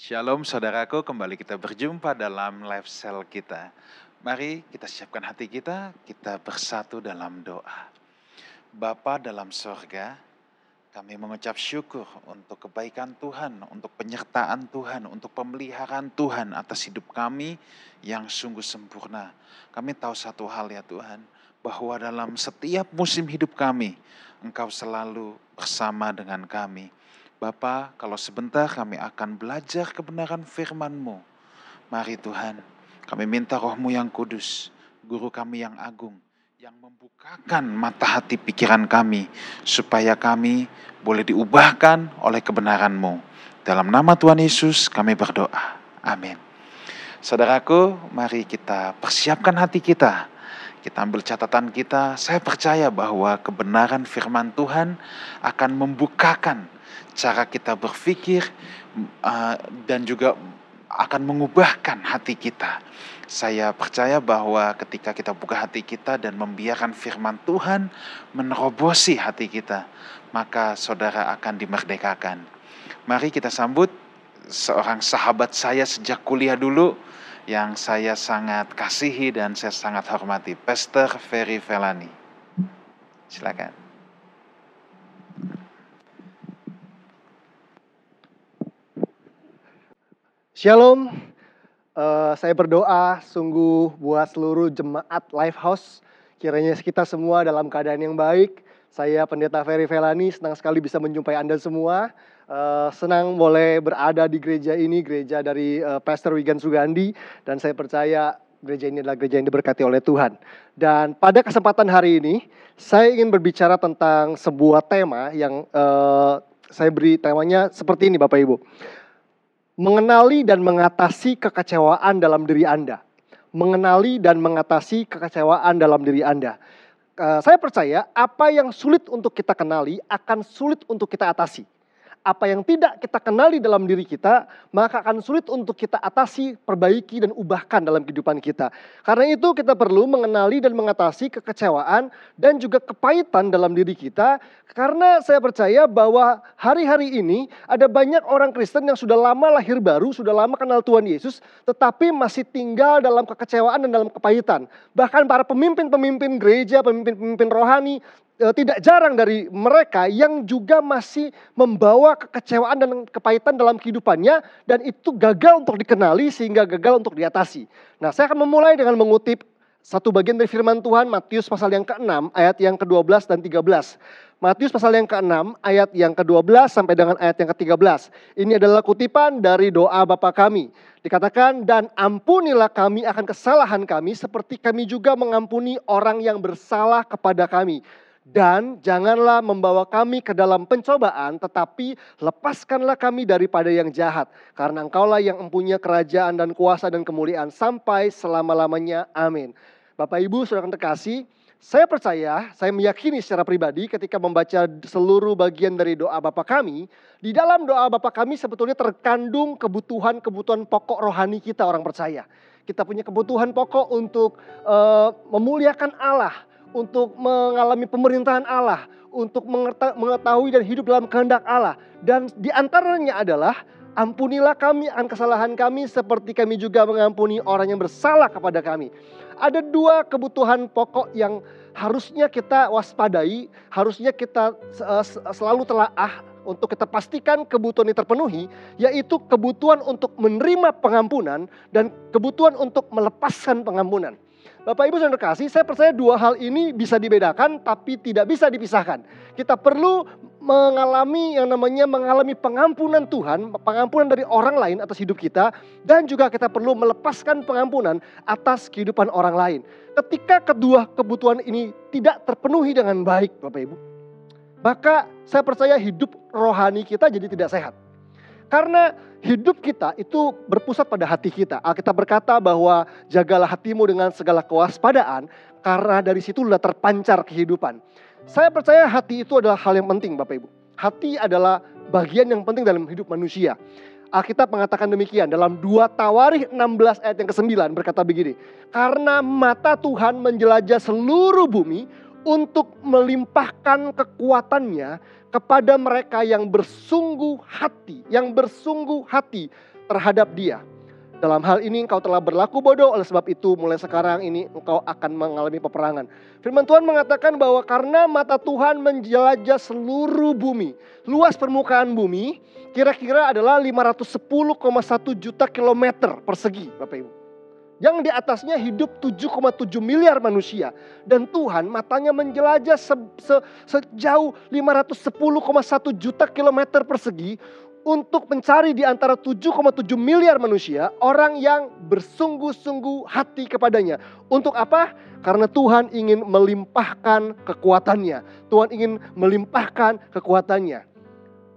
Shalom saudaraku, kembali kita berjumpa dalam live cell kita. Mari kita siapkan hati kita, kita bersatu dalam doa. Bapa dalam sorga, kami mengucap syukur untuk kebaikan Tuhan, untuk penyertaan Tuhan, untuk pemeliharaan Tuhan atas hidup kami yang sungguh sempurna. Kami tahu satu hal ya Tuhan, bahwa dalam setiap musim hidup kami, Engkau selalu bersama dengan kami Bapa, kalau sebentar kami akan belajar kebenaran firman-Mu. Mari Tuhan, kami minta rohmu yang kudus, guru kami yang agung, yang membukakan mata hati pikiran kami, supaya kami boleh diubahkan oleh kebenaran-Mu. Dalam nama Tuhan Yesus kami berdoa. Amin. Saudaraku, mari kita persiapkan hati kita. Kita ambil catatan kita. Saya percaya bahwa kebenaran firman Tuhan akan membukakan cara kita berpikir uh, dan juga akan mengubahkan hati kita. Saya percaya bahwa ketika kita buka hati kita dan membiarkan firman Tuhan menerobosi hati kita, maka saudara akan dimerdekakan. Mari kita sambut seorang sahabat saya sejak kuliah dulu yang saya sangat kasihi dan saya sangat hormati, Pastor Ferry Velani. Silakan. Shalom, uh, saya berdoa sungguh buat seluruh jemaat Lifehouse. Kiranya kita semua dalam keadaan yang baik. Saya Pendeta Ferry Velani, senang sekali bisa menjumpai Anda semua. Uh, senang boleh berada di gereja ini, gereja dari uh, Pastor Wigan Sugandi. Dan saya percaya gereja ini adalah gereja yang diberkati oleh Tuhan. Dan pada kesempatan hari ini, saya ingin berbicara tentang sebuah tema yang uh, saya beri temanya seperti ini Bapak Ibu mengenali dan mengatasi kekecewaan dalam diri Anda. Mengenali dan mengatasi kekecewaan dalam diri Anda. Uh, saya percaya apa yang sulit untuk kita kenali akan sulit untuk kita atasi apa yang tidak kita kenali dalam diri kita, maka akan sulit untuk kita atasi, perbaiki, dan ubahkan dalam kehidupan kita. Karena itu kita perlu mengenali dan mengatasi kekecewaan dan juga kepahitan dalam diri kita. Karena saya percaya bahwa hari-hari ini ada banyak orang Kristen yang sudah lama lahir baru, sudah lama kenal Tuhan Yesus, tetapi masih tinggal dalam kekecewaan dan dalam kepahitan. Bahkan para pemimpin-pemimpin gereja, pemimpin-pemimpin rohani, tidak jarang dari mereka yang juga masih membawa kekecewaan dan kepahitan dalam kehidupannya dan itu gagal untuk dikenali sehingga gagal untuk diatasi. Nah, saya akan memulai dengan mengutip satu bagian dari firman Tuhan Matius pasal yang ke-6 ayat yang ke-12 dan 13. Matius pasal yang ke-6 ayat yang ke-12 sampai dengan ayat yang ke-13. Ini adalah kutipan dari doa Bapa kami. Dikatakan dan ampunilah kami akan kesalahan kami seperti kami juga mengampuni orang yang bersalah kepada kami dan janganlah membawa kami ke dalam pencobaan, tetapi lepaskanlah kami daripada yang jahat. Karena engkaulah yang mempunyai kerajaan dan kuasa dan kemuliaan sampai selama-lamanya. Amin. Bapak Ibu, saudara terkasih, saya percaya, saya meyakini secara pribadi ketika membaca seluruh bagian dari doa Bapak kami, di dalam doa Bapak kami sebetulnya terkandung kebutuhan-kebutuhan pokok rohani kita orang percaya. Kita punya kebutuhan pokok untuk uh, memuliakan Allah, untuk mengalami pemerintahan Allah, untuk mengetahui dan hidup dalam kehendak Allah. Dan di antaranya adalah ampunilah kami akan kesalahan kami seperti kami juga mengampuni orang yang bersalah kepada kami. Ada dua kebutuhan pokok yang harusnya kita waspadai, harusnya kita selalu telaah untuk kita pastikan kebutuhan ini terpenuhi, yaitu kebutuhan untuk menerima pengampunan dan kebutuhan untuk melepaskan pengampunan. Bapak Ibu saudara kasih, saya percaya dua hal ini bisa dibedakan tapi tidak bisa dipisahkan. Kita perlu mengalami yang namanya mengalami pengampunan Tuhan, pengampunan dari orang lain atas hidup kita dan juga kita perlu melepaskan pengampunan atas kehidupan orang lain. Ketika kedua kebutuhan ini tidak terpenuhi dengan baik, Bapak Ibu, maka saya percaya hidup rohani kita jadi tidak sehat. Karena hidup kita itu berpusat pada hati kita. Alkitab berkata bahwa jagalah hatimu dengan segala kewaspadaan karena dari situ sudah terpancar kehidupan. Saya percaya hati itu adalah hal yang penting Bapak Ibu. Hati adalah bagian yang penting dalam hidup manusia. Alkitab mengatakan demikian dalam 2 Tawarikh 16 ayat yang ke-9 berkata begini. Karena mata Tuhan menjelajah seluruh bumi untuk melimpahkan kekuatannya kepada mereka yang bersungguh hati, yang bersungguh hati terhadap Dia. Dalam hal ini engkau telah berlaku bodoh, oleh sebab itu mulai sekarang ini engkau akan mengalami peperangan. Firman Tuhan mengatakan bahwa karena mata Tuhan menjelajah seluruh bumi, luas permukaan bumi kira-kira adalah 510,1 juta kilometer persegi, Bapak Ibu. Yang di atasnya hidup 7,7 miliar manusia. Dan Tuhan matanya menjelajah se, se, sejauh 510,1 juta kilometer persegi untuk mencari di antara 7,7 miliar manusia orang yang bersungguh-sungguh hati kepadanya. Untuk apa? Karena Tuhan ingin melimpahkan kekuatannya. Tuhan ingin melimpahkan kekuatannya.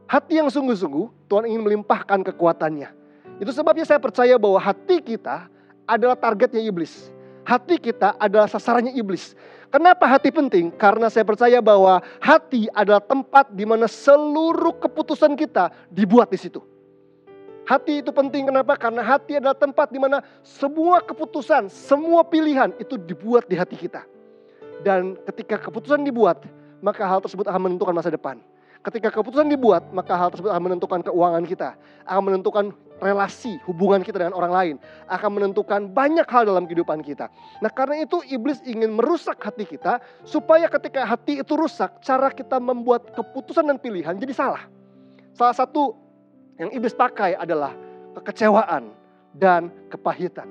Hati yang sungguh-sungguh, Tuhan ingin melimpahkan kekuatannya. Itu sebabnya saya percaya bahwa hati kita adalah targetnya iblis. Hati kita adalah sasarannya iblis. Kenapa hati penting? Karena saya percaya bahwa hati adalah tempat di mana seluruh keputusan kita dibuat di situ. Hati itu penting kenapa? Karena hati adalah tempat di mana semua keputusan, semua pilihan itu dibuat di hati kita. Dan ketika keputusan dibuat, maka hal tersebut akan menentukan masa depan. Ketika keputusan dibuat, maka hal tersebut akan menentukan keuangan kita, akan menentukan relasi, hubungan kita dengan orang lain, akan menentukan banyak hal dalam kehidupan kita. Nah, karena itu iblis ingin merusak hati kita supaya ketika hati itu rusak, cara kita membuat keputusan dan pilihan jadi salah. Salah satu yang iblis pakai adalah kekecewaan dan kepahitan.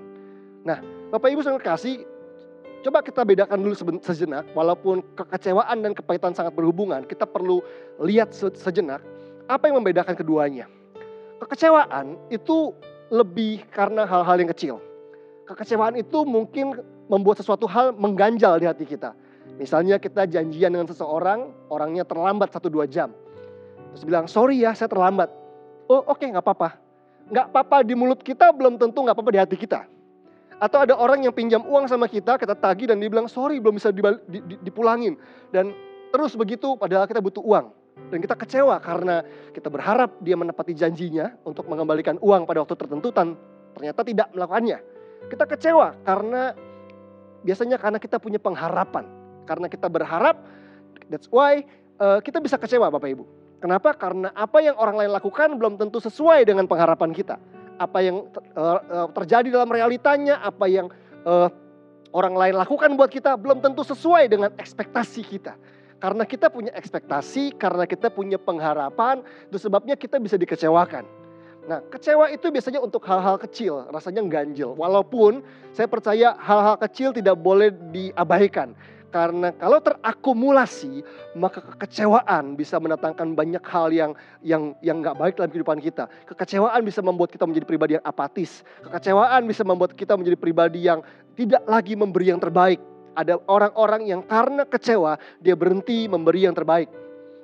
Nah, Bapak Ibu saya kasih Coba kita bedakan dulu sejenak, walaupun kekecewaan dan kepahitan sangat berhubungan, kita perlu lihat sejenak apa yang membedakan keduanya. Kekecewaan itu lebih karena hal-hal yang kecil. Kekecewaan itu mungkin membuat sesuatu hal mengganjal di hati kita. Misalnya kita janjian dengan seseorang, orangnya terlambat satu dua jam. Terus bilang, sorry ya saya terlambat. Oh oke okay, nggak apa-apa. Nggak apa-apa di mulut kita belum tentu nggak apa-apa di hati kita. Atau ada orang yang pinjam uang sama kita, kita tagih dan dia bilang sorry belum bisa dipulangin. Dan terus begitu padahal kita butuh uang. Dan kita kecewa karena kita berharap dia menepati janjinya untuk mengembalikan uang pada waktu tertentu dan ternyata tidak melakukannya. Kita kecewa karena biasanya karena kita punya pengharapan. Karena kita berharap, that's why uh, kita bisa kecewa Bapak Ibu. Kenapa? Karena apa yang orang lain lakukan belum tentu sesuai dengan pengharapan kita apa yang uh, terjadi dalam realitanya, apa yang uh, orang lain lakukan buat kita belum tentu sesuai dengan ekspektasi kita. Karena kita punya ekspektasi, karena kita punya pengharapan, itu sebabnya kita bisa dikecewakan. Nah, kecewa itu biasanya untuk hal-hal kecil, rasanya ganjil. Walaupun saya percaya hal-hal kecil tidak boleh diabaikan. Karena kalau terakumulasi, maka kekecewaan bisa mendatangkan banyak hal yang yang yang nggak baik dalam kehidupan kita. Kekecewaan bisa membuat kita menjadi pribadi yang apatis. Kekecewaan bisa membuat kita menjadi pribadi yang tidak lagi memberi yang terbaik. Ada orang-orang yang karena kecewa dia berhenti memberi yang terbaik.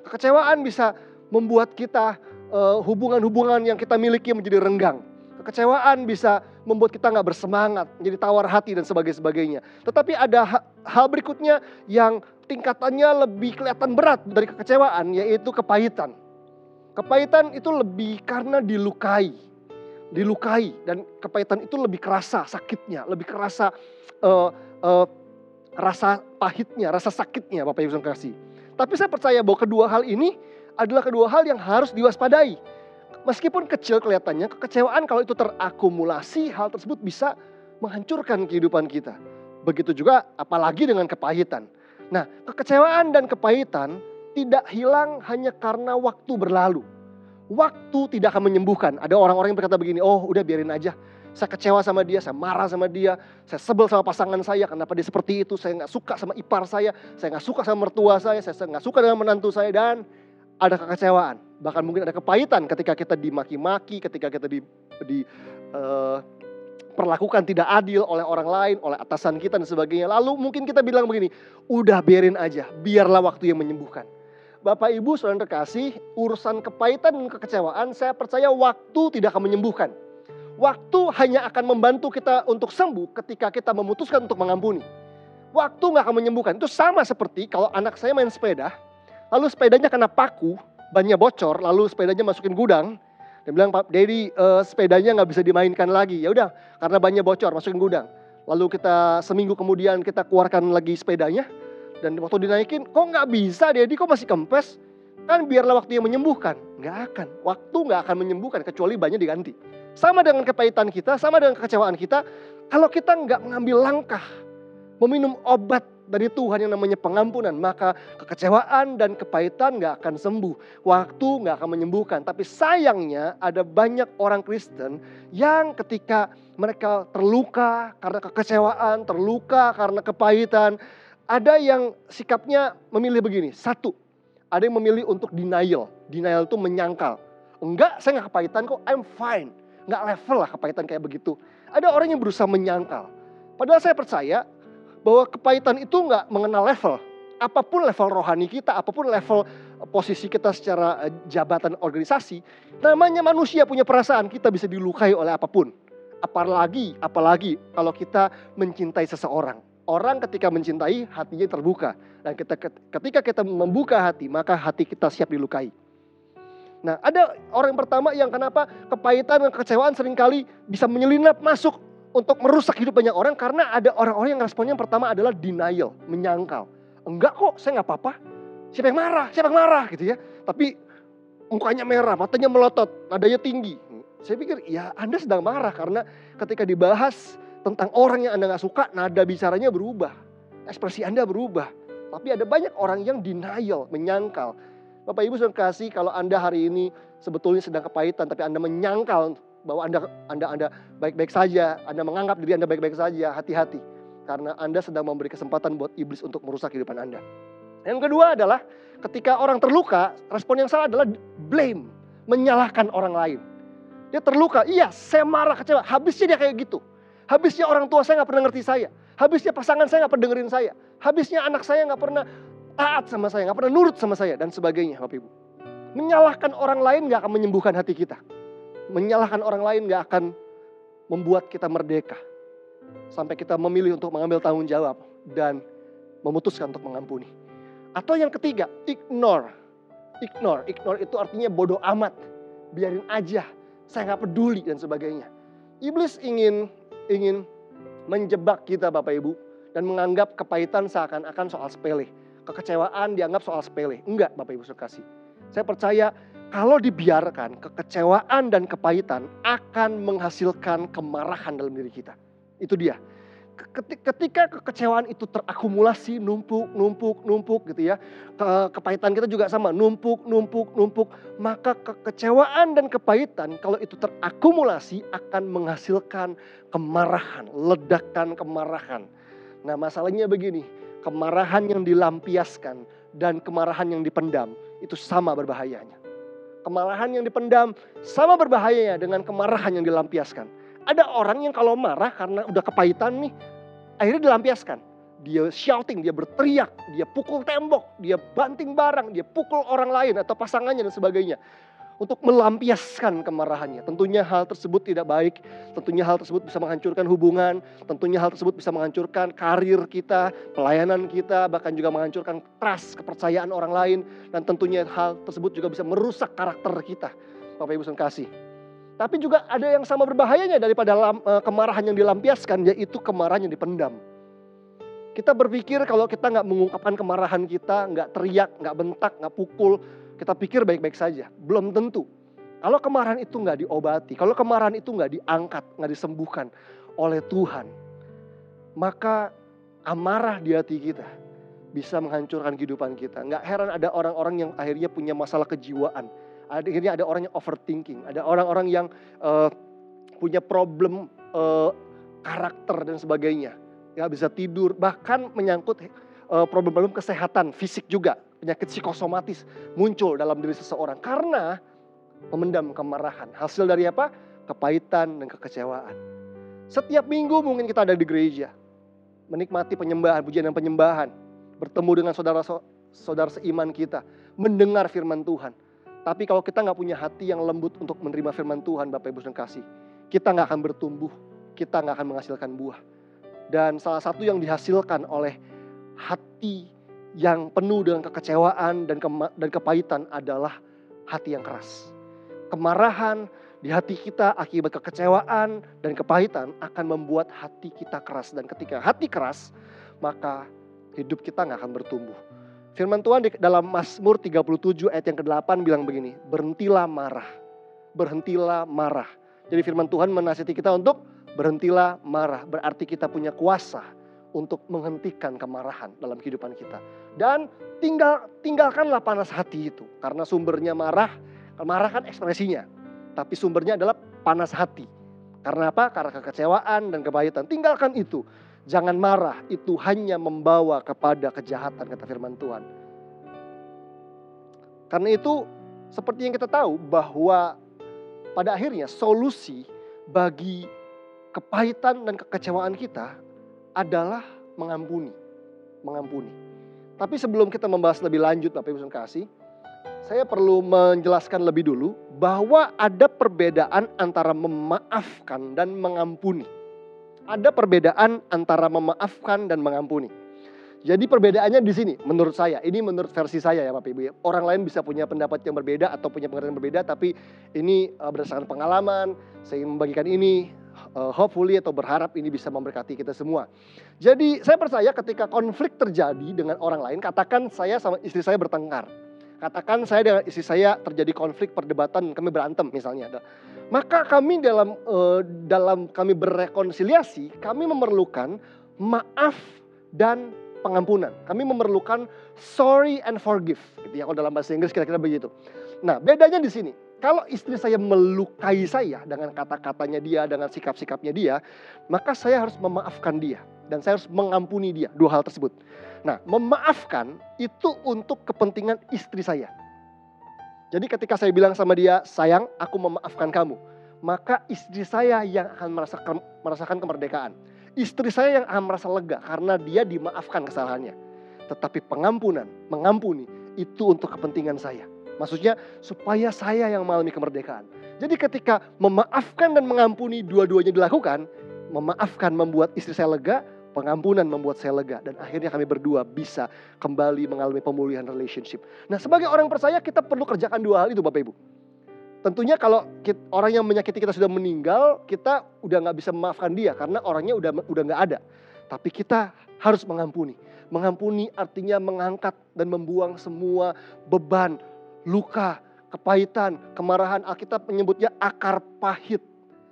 Kekecewaan bisa membuat kita uh, hubungan-hubungan yang kita miliki menjadi renggang. Kekecewaan bisa membuat kita nggak bersemangat, menjadi tawar hati dan sebagainya. Tetapi ada hal berikutnya yang tingkatannya lebih kelihatan berat dari kekecewaan, yaitu kepahitan. Kepahitan itu lebih karena dilukai, dilukai dan kepahitan itu lebih kerasa sakitnya, lebih kerasa uh, uh, rasa pahitnya, rasa sakitnya, Bapak Ibu kasih. Tapi saya percaya bahwa kedua hal ini adalah kedua hal yang harus diwaspadai Meskipun kecil kelihatannya, kekecewaan kalau itu terakumulasi, hal tersebut bisa menghancurkan kehidupan kita. Begitu juga apalagi dengan kepahitan. Nah, kekecewaan dan kepahitan tidak hilang hanya karena waktu berlalu. Waktu tidak akan menyembuhkan. Ada orang-orang yang berkata begini, oh udah biarin aja. Saya kecewa sama dia, saya marah sama dia, saya sebel sama pasangan saya, kenapa dia seperti itu, saya nggak suka sama ipar saya, saya nggak suka sama mertua saya, saya nggak suka dengan menantu saya, dan ada kekecewaan, bahkan mungkin ada kepahitan ketika kita dimaki-maki, ketika kita di, di uh, tidak adil oleh orang lain, oleh atasan kita dan sebagainya. Lalu mungkin kita bilang begini, udah biarin aja, biarlah waktu yang menyembuhkan. Bapak Ibu saudara terkasih, urusan kepahitan dan kekecewaan saya percaya waktu tidak akan menyembuhkan. Waktu hanya akan membantu kita untuk sembuh ketika kita memutuskan untuk mengampuni. Waktu nggak akan menyembuhkan. Itu sama seperti kalau anak saya main sepeda, Lalu sepedanya kena paku, bannya bocor, lalu sepedanya masukin gudang. Dia bilang, Pak Dedi uh, sepedanya nggak bisa dimainkan lagi. Ya udah, karena bannya bocor, masukin gudang. Lalu kita seminggu kemudian kita keluarkan lagi sepedanya. Dan waktu dinaikin, kok nggak bisa Dedi, kok masih kempes? Kan biarlah waktu yang menyembuhkan. Nggak akan. Waktu nggak akan menyembuhkan kecuali banyak diganti. Sama dengan kepahitan kita, sama dengan kekecewaan kita. Kalau kita nggak mengambil langkah, meminum obat dari Tuhan yang namanya pengampunan, maka kekecewaan dan kepahitan nggak akan sembuh. Waktu nggak akan menyembuhkan. Tapi sayangnya ada banyak orang Kristen yang ketika mereka terluka karena kekecewaan, terluka karena kepahitan, ada yang sikapnya memilih begini. Satu, ada yang memilih untuk denial. Denial itu menyangkal. Enggak, saya nggak kepahitan kok, I'm fine. Nggak level lah kepahitan kayak begitu. Ada orang yang berusaha menyangkal. Padahal saya percaya bahwa kepahitan itu nggak mengenal level. Apa pun level rohani kita, apa pun level posisi kita secara eh, jabatan organisasi, namanya manusia punya perasaan, kita bisa dilukai oleh apa pun. Apalagi, apalagi kalau kita mencintai seseorang. Orang ketika mencintai hatinya terbuka. Dan kita, ketika kita membuka hati, maka hati kita siap dilukai. Nah ada orang pertama yang kenapa kepahitan dan kekecewaan sering kali bisa menyelinap masuk untuk merusak hidup banyak orang karena ada orang-orang yang responnya yang pertama adalah denial, menyangkal. Enggak kok, saya nggak apa-apa. Siapa yang marah? Siapa yang marah gitu ya. Tapi mukanya merah, matanya melotot, nadanya tinggi. Saya pikir ya Anda sedang marah karena ketika dibahas tentang orang yang Anda nggak suka, nada bicaranya berubah. Ekspresi Anda berubah. Tapi ada banyak orang yang denial, menyangkal. Bapak Ibu sudah kasih kalau Anda hari ini sebetulnya sedang kepahitan tapi Anda menyangkal bahwa Anda Anda Anda baik-baik saja, Anda menganggap diri Anda baik-baik saja, hati-hati. Karena Anda sedang memberi kesempatan buat iblis untuk merusak kehidupan Anda. Yang kedua adalah ketika orang terluka, respon yang salah adalah blame, menyalahkan orang lain. Dia terluka, iya saya marah kecewa, habisnya dia kayak gitu. Habisnya orang tua saya nggak pernah ngerti saya. Habisnya pasangan saya nggak pernah dengerin saya. Habisnya anak saya nggak pernah taat sama saya, nggak pernah nurut sama saya dan sebagainya, Bapak Ibu. Menyalahkan orang lain nggak akan menyembuhkan hati kita menyalahkan orang lain gak akan membuat kita merdeka. Sampai kita memilih untuk mengambil tanggung jawab dan memutuskan untuk mengampuni. Atau yang ketiga, ignore. Ignore, ignore itu artinya bodoh amat. Biarin aja, saya gak peduli dan sebagainya. Iblis ingin ingin menjebak kita Bapak Ibu dan menganggap kepahitan seakan-akan soal sepele. Kekecewaan dianggap soal sepele. Enggak Bapak Ibu kasih. Saya percaya kalau dibiarkan, kekecewaan dan kepahitan akan menghasilkan kemarahan dalam diri kita. Itu dia. Ketika kekecewaan itu terakumulasi, numpuk, numpuk, numpuk gitu ya. kepahitan kita juga sama, numpuk, numpuk, numpuk. Maka kekecewaan dan kepahitan kalau itu terakumulasi akan menghasilkan kemarahan, ledakan kemarahan. Nah masalahnya begini, kemarahan yang dilampiaskan dan kemarahan yang dipendam itu sama berbahayanya kemarahan yang dipendam sama berbahayanya dengan kemarahan yang dilampiaskan. Ada orang yang kalau marah karena udah kepahitan nih, akhirnya dilampiaskan. Dia shouting, dia berteriak, dia pukul tembok, dia banting barang, dia pukul orang lain atau pasangannya dan sebagainya untuk melampiaskan kemarahannya. Tentunya hal tersebut tidak baik, tentunya hal tersebut bisa menghancurkan hubungan, tentunya hal tersebut bisa menghancurkan karir kita, pelayanan kita, bahkan juga menghancurkan trust, kepercayaan orang lain, dan tentunya hal tersebut juga bisa merusak karakter kita. Bapak Ibu kasih. Tapi juga ada yang sama berbahayanya daripada eh, kemarahan yang dilampiaskan, yaitu kemarahan yang dipendam. Kita berpikir kalau kita nggak mengungkapkan kemarahan kita, nggak teriak, nggak bentak, nggak pukul, kita pikir baik-baik saja. Belum tentu. Kalau kemarahan itu nggak diobati, kalau kemarahan itu nggak diangkat, nggak disembuhkan oleh Tuhan, maka amarah di hati kita bisa menghancurkan kehidupan kita. Nggak heran ada orang-orang yang akhirnya punya masalah kejiwaan. Akhirnya ada orang yang overthinking, ada orang-orang yang uh, punya problem uh, karakter dan sebagainya. Nggak bisa tidur, bahkan menyangkut uh, problem-problem kesehatan fisik juga penyakit psikosomatis muncul dalam diri seseorang karena memendam kemarahan. Hasil dari apa? Kepahitan dan kekecewaan. Setiap minggu mungkin kita ada di gereja, menikmati penyembahan, pujian dan penyembahan, bertemu dengan saudara-saudara seiman kita, mendengar firman Tuhan. Tapi kalau kita nggak punya hati yang lembut untuk menerima firman Tuhan, Bapak Ibu dan kasih, kita nggak akan bertumbuh, kita nggak akan menghasilkan buah. Dan salah satu yang dihasilkan oleh hati yang penuh dengan kekecewaan dan, dan kepahitan adalah hati yang keras. Kemarahan di hati kita akibat kekecewaan dan kepahitan akan membuat hati kita keras. Dan ketika hati keras, maka hidup kita nggak akan bertumbuh. Firman Tuhan di dalam Mazmur 37 ayat yang ke-8 bilang begini, berhentilah marah, berhentilah marah. Jadi firman Tuhan menasihati kita untuk berhentilah marah, berarti kita punya kuasa untuk menghentikan kemarahan dalam kehidupan kita. Dan tinggal tinggalkanlah panas hati itu, karena sumbernya marah, marah kan ekspresinya, tapi sumbernya adalah panas hati. Karena apa? Karena kekecewaan dan kebahitan. Tinggalkan itu. Jangan marah, itu hanya membawa kepada kejahatan kata firman Tuhan. Karena itu seperti yang kita tahu bahwa pada akhirnya solusi bagi kepahitan dan kekecewaan kita adalah mengampuni. Mengampuni. Tapi sebelum kita membahas lebih lanjut Bapak Ibu kasih, saya perlu menjelaskan lebih dulu bahwa ada perbedaan antara memaafkan dan mengampuni ada perbedaan antara memaafkan dan mengampuni. Jadi perbedaannya di sini menurut saya. Ini menurut versi saya ya Bapak Ibu. Ya. Orang lain bisa punya pendapat yang berbeda atau punya pengertian yang berbeda tapi ini uh, berdasarkan pengalaman, saya ingin membagikan ini uh, hopefully atau berharap ini bisa memberkati kita semua. Jadi saya percaya ketika konflik terjadi dengan orang lain, katakan saya sama istri saya bertengkar. Katakan saya dengan istri saya terjadi konflik perdebatan, kami berantem misalnya. Maka kami dalam uh, dalam kami berrekonsiliasi, kami memerlukan maaf dan pengampunan. Kami memerlukan sorry and forgive. Gitu ya, kalau dalam bahasa Inggris kira-kira begitu. Nah, bedanya di sini. Kalau istri saya melukai saya dengan kata-katanya dia, dengan sikap-sikapnya dia, maka saya harus memaafkan dia dan saya harus mengampuni dia. Dua hal tersebut. Nah, memaafkan itu untuk kepentingan istri saya. Jadi ketika saya bilang sama dia, sayang aku memaafkan kamu. Maka istri saya yang akan merasakan, merasakan kemerdekaan. Istri saya yang akan merasa lega karena dia dimaafkan kesalahannya. Tetapi pengampunan, mengampuni itu untuk kepentingan saya. Maksudnya supaya saya yang mengalami kemerdekaan. Jadi ketika memaafkan dan mengampuni dua-duanya dilakukan, memaafkan membuat istri saya lega, Pengampunan membuat saya lega dan akhirnya kami berdua bisa kembali mengalami pemulihan relationship. Nah sebagai orang percaya kita perlu kerjakan dua hal itu Bapak Ibu. Tentunya kalau kita, orang yang menyakiti kita sudah meninggal, kita udah nggak bisa memaafkan dia karena orangnya udah udah nggak ada. Tapi kita harus mengampuni. Mengampuni artinya mengangkat dan membuang semua beban, luka, kepahitan, kemarahan. Alkitab menyebutnya akar pahit.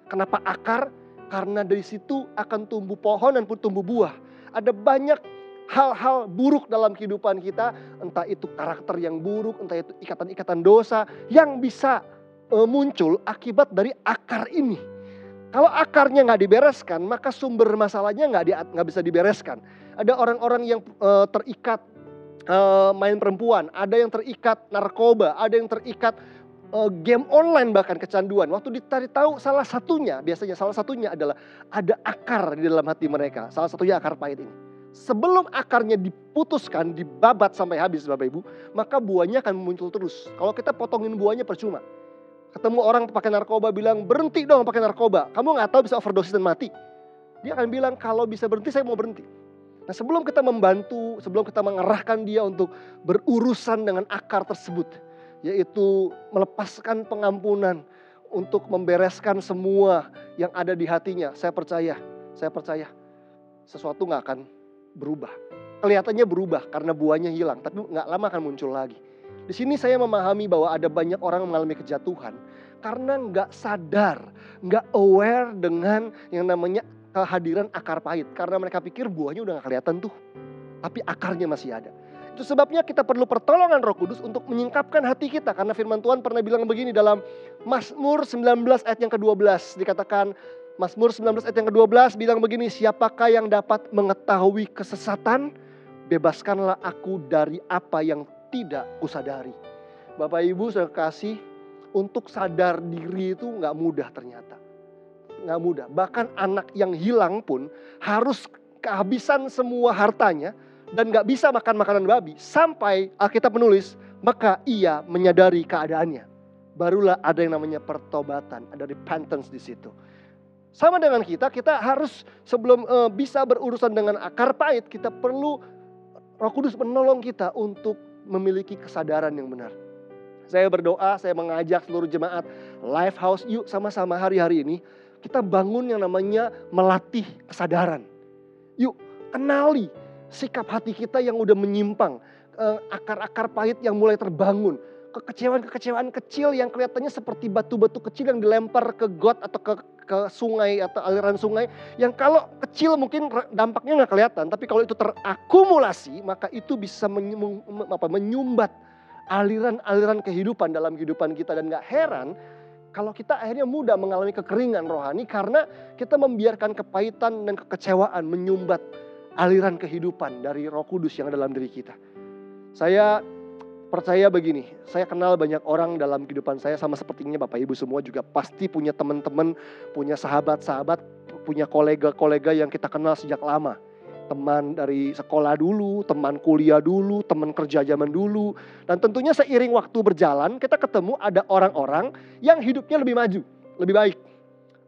Kenapa akar? Karena dari situ akan tumbuh pohon dan pun tumbuh buah. Ada banyak hal-hal buruk dalam kehidupan kita, entah itu karakter yang buruk, entah itu ikatan-ikatan dosa yang bisa uh, muncul akibat dari akar ini. Kalau akarnya nggak dibereskan, maka sumber masalahnya nggak bisa dibereskan. Ada orang-orang yang uh, terikat uh, main perempuan, ada yang terikat narkoba, ada yang terikat uh, game online bahkan kecanduan. Waktu ditarik tahu salah satunya, biasanya salah satunya adalah ada akar di dalam hati mereka. Salah satunya akar pahit ini. Sebelum akarnya diputuskan, dibabat sampai habis Bapak Ibu, maka buahnya akan muncul terus. Kalau kita potongin buahnya percuma. Ketemu orang pakai narkoba bilang, berhenti dong pakai narkoba. Kamu nggak tahu bisa overdosis dan mati. Dia akan bilang, kalau bisa berhenti saya mau berhenti. Nah sebelum kita membantu, sebelum kita mengerahkan dia untuk berurusan dengan akar tersebut yaitu melepaskan pengampunan untuk membereskan semua yang ada di hatinya. Saya percaya, saya percaya sesuatu nggak akan berubah. Kelihatannya berubah karena buahnya hilang, tapi nggak lama akan muncul lagi. Di sini saya memahami bahwa ada banyak orang mengalami kejatuhan karena nggak sadar, nggak aware dengan yang namanya kehadiran akar pahit. Karena mereka pikir buahnya udah nggak kelihatan tuh, tapi akarnya masih ada. Itu sebabnya kita perlu pertolongan Roh Kudus untuk menyingkapkan hati kita karena firman Tuhan pernah bilang begini dalam Mazmur 19 ayat yang ke-12 dikatakan Mazmur 19 ayat yang ke-12 bilang begini, siapakah yang dapat mengetahui kesesatan? Bebaskanlah aku dari apa yang tidak kusadari. Bapak Ibu saya kasih, untuk sadar diri itu nggak mudah ternyata. Nggak mudah. Bahkan anak yang hilang pun harus kehabisan semua hartanya dan gak bisa makan makanan babi sampai Alkitab menulis maka ia menyadari keadaannya. Barulah ada yang namanya pertobatan, ada repentance di situ. Sama dengan kita, kita harus sebelum uh, bisa berurusan dengan akar pahit, kita perlu Roh Kudus menolong kita untuk memiliki kesadaran yang benar. Saya berdoa, saya mengajak seluruh jemaat Life House, yuk sama-sama hari-hari ini kita bangun yang namanya melatih kesadaran. Yuk kenali sikap hati kita yang udah menyimpang. eh, akar-akar pahit yang mulai terbangun. Kekecewaan-kekecewaan kecil yang kelihatannya seperti batu-batu kecil yang dilempar ke got atau ke, ke sungai atau aliran sungai. Yang kalau kecil mungkin dampaknya nggak kelihatan. Tapi kalau itu terakumulasi maka itu bisa menyumbat aliran-aliran kehidupan dalam kehidupan kita. Dan gak heran kalau kita akhirnya mudah mengalami kekeringan rohani karena kita membiarkan kepahitan dan kekecewaan menyumbat aliran kehidupan dari roh kudus yang ada dalam diri kita. Saya percaya begini, saya kenal banyak orang dalam kehidupan saya sama sepertinya Bapak Ibu semua juga pasti punya teman-teman, punya sahabat-sahabat, punya kolega-kolega yang kita kenal sejak lama. Teman dari sekolah dulu, teman kuliah dulu, teman kerja zaman dulu. Dan tentunya seiring waktu berjalan kita ketemu ada orang-orang yang hidupnya lebih maju, lebih baik.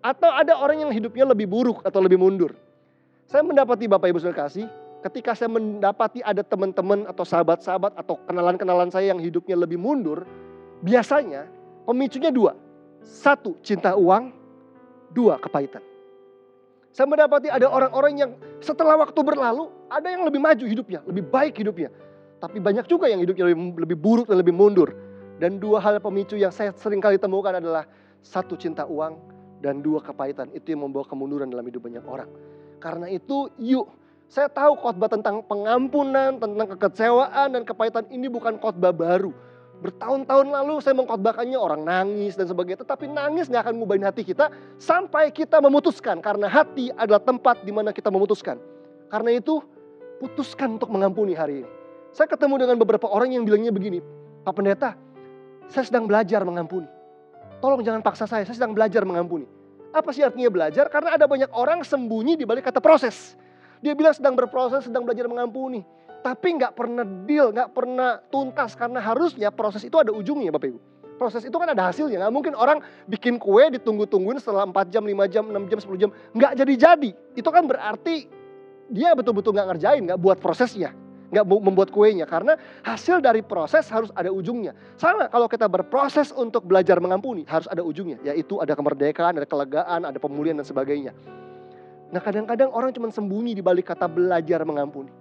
Atau ada orang yang hidupnya lebih buruk atau lebih mundur. Saya mendapati Bapak Ibu sudah kasih, ketika saya mendapati ada teman-teman atau sahabat-sahabat atau kenalan-kenalan saya yang hidupnya lebih mundur, biasanya pemicunya dua. Satu, cinta uang. Dua, kepahitan. Saya mendapati ada orang-orang yang setelah waktu berlalu, ada yang lebih maju hidupnya, lebih baik hidupnya. Tapi banyak juga yang hidupnya lebih, lebih buruk dan lebih mundur. Dan dua hal pemicu yang saya sering kali temukan adalah satu cinta uang dan dua kepahitan. Itu yang membawa kemunduran dalam hidup banyak orang. Karena itu yuk saya tahu khotbah tentang pengampunan, tentang kekecewaan dan kepahitan ini bukan khotbah baru. Bertahun-tahun lalu saya mengkhotbahkannya orang nangis dan sebagainya. Tetapi nangis nggak akan ngubahin hati kita sampai kita memutuskan. Karena hati adalah tempat di mana kita memutuskan. Karena itu putuskan untuk mengampuni hari ini. Saya ketemu dengan beberapa orang yang bilangnya begini. Pak Pendeta, saya sedang belajar mengampuni. Tolong jangan paksa saya, saya sedang belajar mengampuni. Apa sih artinya belajar? Karena ada banyak orang sembunyi di balik kata proses. Dia bilang sedang berproses, sedang belajar mengampuni. Tapi nggak pernah deal, nggak pernah tuntas. Karena harusnya proses itu ada ujungnya Bapak Ibu. Proses itu kan ada hasilnya. Nggak mungkin orang bikin kue ditunggu-tungguin setelah 4 jam, 5 jam, 6 jam, 10 jam. Nggak jadi-jadi. Itu kan berarti dia betul-betul nggak ngerjain, nggak buat prosesnya. Nggak membuat kuenya. Karena hasil dari proses harus ada ujungnya. Sama kalau kita berproses untuk belajar mengampuni, harus ada ujungnya. Yaitu ada kemerdekaan, ada kelegaan, ada pemulihan dan sebagainya. Nah kadang-kadang orang cuma sembunyi di balik kata belajar mengampuni.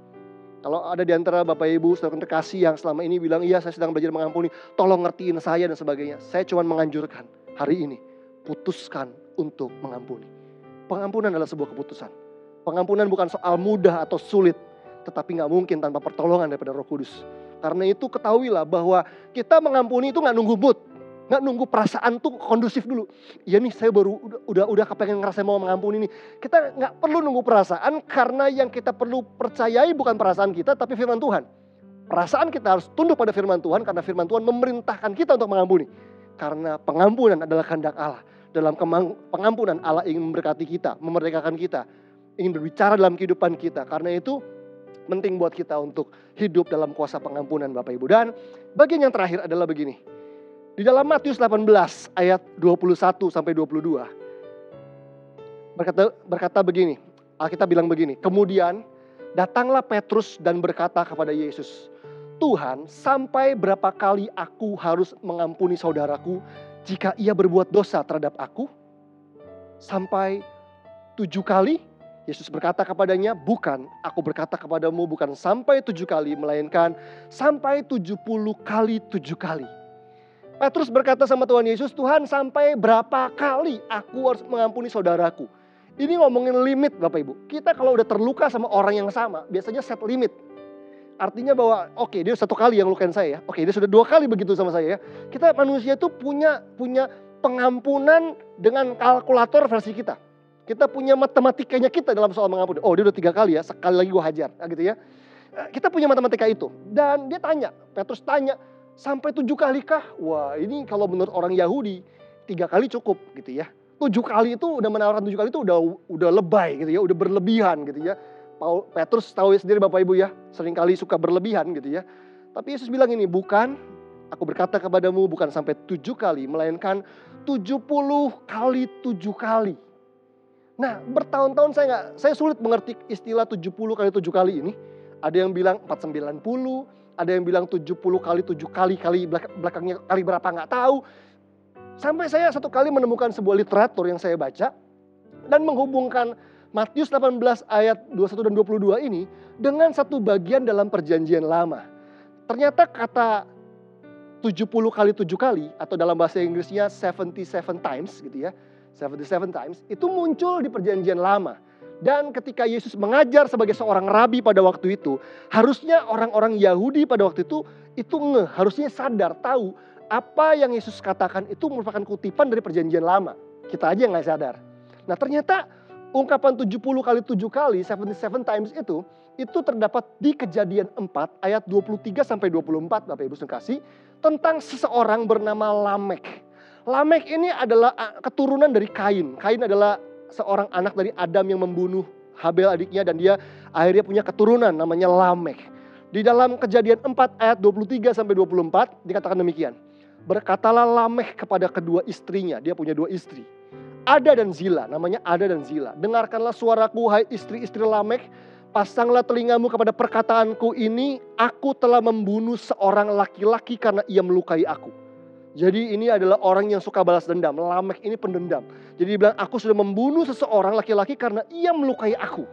Kalau ada di antara Bapak Ibu, saudara kasih yang selama ini bilang, iya saya sedang belajar mengampuni, tolong ngertiin saya dan sebagainya. Saya cuma menganjurkan hari ini, putuskan untuk mengampuni. Pengampunan adalah sebuah keputusan. Pengampunan bukan soal mudah atau sulit, tetapi nggak mungkin tanpa pertolongan daripada roh kudus. Karena itu ketahuilah bahwa kita mengampuni itu nggak nunggu mood. Nggak nunggu perasaan tuh kondusif dulu. Iya nih saya baru udah udah, udah kepengen ngerasa mau mengampuni nih. Kita nggak perlu nunggu perasaan karena yang kita perlu percayai bukan perasaan kita tapi firman Tuhan. Perasaan kita harus tunduk pada firman Tuhan karena firman Tuhan memerintahkan kita untuk mengampuni. Karena pengampunan adalah kehendak Allah. Dalam pengampunan Allah ingin memberkati kita, memerdekakan kita. Ingin berbicara dalam kehidupan kita. Karena itu penting buat kita untuk hidup dalam kuasa pengampunan Bapak Ibu. Dan bagian yang terakhir adalah begini di dalam Matius 18 ayat 21 sampai 22 berkata berkata begini. Alkitab bilang begini, kemudian datanglah Petrus dan berkata kepada Yesus, Tuhan, sampai berapa kali aku harus mengampuni saudaraku jika ia berbuat dosa terhadap aku? Sampai tujuh kali? Yesus berkata kepadanya, bukan, aku berkata kepadamu bukan sampai tujuh kali, melainkan sampai tujuh puluh kali tujuh kali. Petrus berkata sama Tuhan Yesus, Tuhan sampai berapa kali aku harus mengampuni saudaraku? Ini ngomongin limit Bapak Ibu. Kita kalau udah terluka sama orang yang sama, biasanya set limit. Artinya bahwa oke okay, dia satu kali yang lukain saya ya. Oke okay, dia sudah dua kali begitu sama saya ya. Kita manusia itu punya punya pengampunan dengan kalkulator versi kita. Kita punya matematikanya kita dalam soal mengampuni. Oh dia udah tiga kali ya, sekali lagi gue hajar. Nah, gitu ya. Kita punya matematika itu. Dan dia tanya, Petrus tanya, Sampai tujuh kali kah? Wah ini kalau menurut orang Yahudi tiga kali cukup gitu ya. Tujuh kali itu udah menawarkan tujuh kali itu udah udah lebay gitu ya, udah berlebihan gitu ya. Paul Petrus tahu sendiri Bapak Ibu ya, sering kali suka berlebihan gitu ya. Tapi Yesus bilang ini, bukan aku berkata kepadamu bukan sampai tujuh kali, melainkan tujuh puluh kali tujuh kali. Nah bertahun-tahun saya nggak, saya sulit mengerti istilah tujuh puluh kali tujuh kali ini. Ada yang bilang empat sembilan puluh ada yang bilang 70 kali 7 kali kali belakangnya kali berapa nggak tahu. Sampai saya satu kali menemukan sebuah literatur yang saya baca dan menghubungkan Matius 18 ayat 21 dan 22 ini dengan satu bagian dalam perjanjian lama. ternyata kata 70 kali 7 kali atau dalam bahasa Inggrisnya 77 times gitu ya. 77 times itu muncul di perjanjian lama. Dan ketika Yesus mengajar sebagai seorang rabi pada waktu itu, harusnya orang-orang Yahudi pada waktu itu itu nge, harusnya sadar, tahu apa yang Yesus katakan itu merupakan kutipan dari perjanjian lama. Kita aja nggak sadar. Nah ternyata ungkapan 70 kali 7 kali, 77 times itu, itu terdapat di kejadian 4 ayat 23 sampai 24 Bapak Ibu kasih tentang seseorang bernama Lamek. Lamek ini adalah keturunan dari Kain. Kain adalah seorang anak dari Adam yang membunuh Habel adiknya dan dia akhirnya punya keturunan namanya Lamek. Di dalam kejadian 4 ayat 23 sampai 24 dikatakan demikian. Berkatalah Lameh kepada kedua istrinya, dia punya dua istri. Ada dan Zila, namanya Ada dan Zila. Dengarkanlah suaraku hai istri-istri Lameh, pasanglah telingamu kepada perkataanku ini, aku telah membunuh seorang laki-laki karena ia melukai aku. Jadi ini adalah orang yang suka balas dendam. Lamek ini pendendam. Jadi dibilang aku sudah membunuh seseorang laki-laki karena ia melukai aku.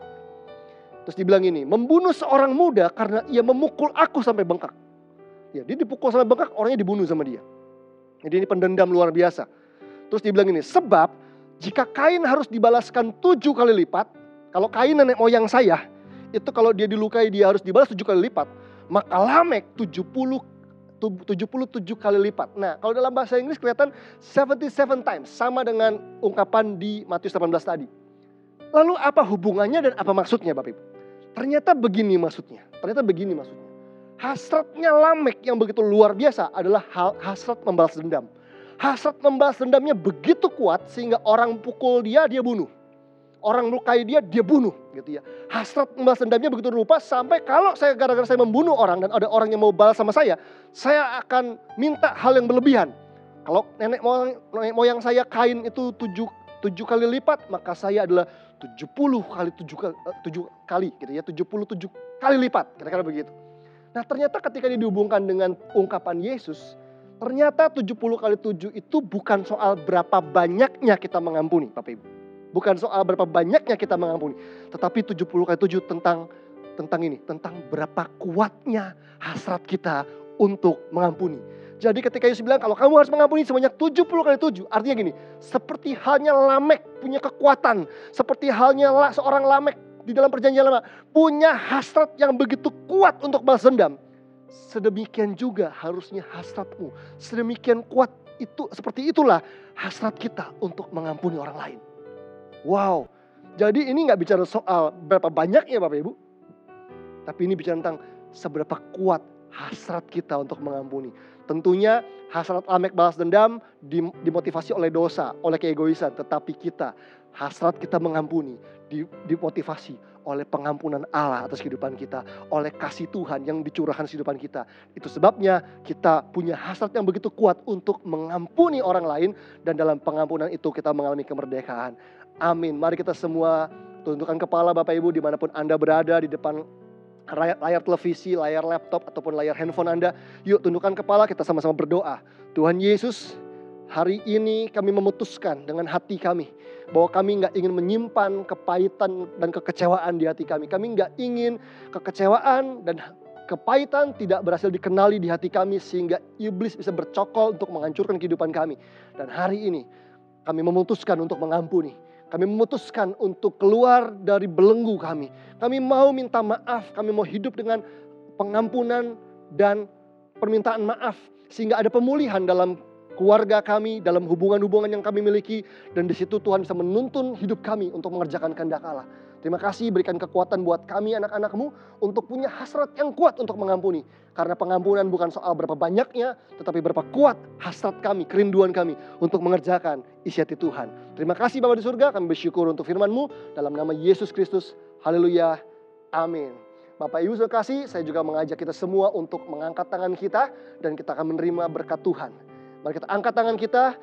Terus dibilang ini, membunuh seorang muda karena ia memukul aku sampai bengkak. Ya, dia dipukul sampai bengkak, orangnya dibunuh sama dia. Jadi ini pendendam luar biasa. Terus dibilang ini, sebab jika kain harus dibalaskan tujuh kali lipat, kalau kain nenek moyang saya, itu kalau dia dilukai dia harus dibalas tujuh kali lipat, maka Lamek 70 77 kali lipat. Nah, kalau dalam bahasa Inggris kelihatan 77 times, sama dengan ungkapan di Matius 18 tadi. Lalu apa hubungannya dan apa maksudnya Bapak Ibu? Ternyata begini maksudnya. Ternyata begini maksudnya. Hasratnya Lamek yang begitu luar biasa adalah hasrat membalas dendam. Hasrat membalas dendamnya begitu kuat sehingga orang pukul dia, dia bunuh orang melukai dia, dia bunuh gitu ya. Hasrat membalas dendamnya begitu rupa sampai kalau saya gara-gara saya membunuh orang dan ada orang yang mau balas sama saya, saya akan minta hal yang berlebihan. Kalau nenek moyang, nenek saya kain itu tujuh, tujuh kali lipat, maka saya adalah tujuh puluh kali tujuh, eh, tujuh kali gitu ya, tujuh puluh tujuh kali lipat, kira-kira begitu. Nah ternyata ketika dihubungkan dengan ungkapan Yesus, ternyata tujuh puluh kali tujuh itu bukan soal berapa banyaknya kita mengampuni Bapak Ibu. Bukan soal berapa banyaknya kita mengampuni. Tetapi 70 kali 7 tentang tentang ini. Tentang berapa kuatnya hasrat kita untuk mengampuni. Jadi ketika Yesus bilang kalau kamu harus mengampuni sebanyak 70 kali 7. Artinya gini. Seperti halnya Lamek punya kekuatan. Seperti halnya seorang Lamek di dalam perjanjian lama. Punya hasrat yang begitu kuat untuk balas dendam. Sedemikian juga harusnya hasratmu. Sedemikian kuat itu seperti itulah hasrat kita untuk mengampuni orang lain. Wow, jadi ini nggak bicara soal berapa banyaknya Bapak Ibu. Tapi ini bicara tentang seberapa kuat hasrat kita untuk mengampuni. Tentunya hasrat Lamek balas dendam dimotivasi oleh dosa, oleh keegoisan. Tetapi kita, hasrat kita mengampuni dimotivasi oleh pengampunan Allah atas kehidupan kita, oleh kasih Tuhan yang dicurahkan kehidupan kita. Itu sebabnya kita punya hasrat yang begitu kuat untuk mengampuni orang lain dan dalam pengampunan itu kita mengalami kemerdekaan. Amin. Mari kita semua tundukkan kepala Bapak Ibu di mana pun Anda berada di depan layar, layar televisi, layar laptop ataupun layar handphone Anda. Yuk tundukkan kepala kita sama-sama berdoa. Tuhan Yesus, hari ini kami memutuskan dengan hati kami bahwa kami nggak ingin menyimpan kepahitan dan kekecewaan di hati kami. Kami nggak ingin kekecewaan dan kepahitan tidak berhasil dikenali di hati kami sehingga iblis bisa bercokol untuk menghancurkan kehidupan kami. Dan hari ini kami memutuskan untuk mengampuni kami memutuskan untuk keluar dari belenggu kami. Kami mau minta maaf, kami mau hidup dengan pengampunan dan permintaan maaf. Sehingga ada pemulihan dalam keluarga kami, dalam hubungan-hubungan yang kami miliki. Dan di situ Tuhan bisa menuntun hidup kami untuk mengerjakan kehendak Allah. Terima kasih berikan kekuatan buat kami anak-anakmu untuk punya hasrat yang kuat untuk mengampuni. Karena pengampunan bukan soal berapa banyaknya, tetapi berapa kuat hasrat kami, kerinduan kami untuk mengerjakan isi hati Tuhan. Terima kasih Bapak di surga, kami bersyukur untuk firman-Mu dalam nama Yesus Kristus. Haleluya. Amin. Bapak Ibu terima kasih, saya juga mengajak kita semua untuk mengangkat tangan kita dan kita akan menerima berkat Tuhan. Mari kita angkat tangan kita.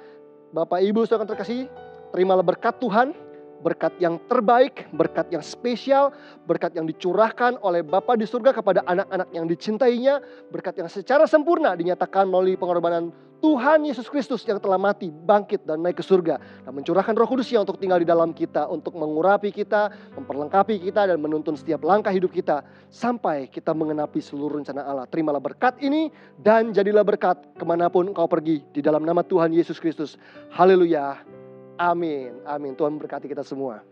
Bapak Ibu saudara terkasih, terimalah berkat Tuhan berkat yang terbaik, berkat yang spesial, berkat yang dicurahkan oleh Bapa di surga kepada anak-anak yang dicintainya, berkat yang secara sempurna dinyatakan melalui pengorbanan Tuhan Yesus Kristus yang telah mati, bangkit dan naik ke surga dan mencurahkan Roh Kudusnya untuk tinggal di dalam kita, untuk mengurapi kita, memperlengkapi kita dan menuntun setiap langkah hidup kita sampai kita mengenapi seluruh rencana Allah. Terimalah berkat ini dan jadilah berkat ke mana pun engkau pergi di dalam nama Tuhan Yesus Kristus. Haleluya. Amin. Amin. Tuhan memberkati kita semua.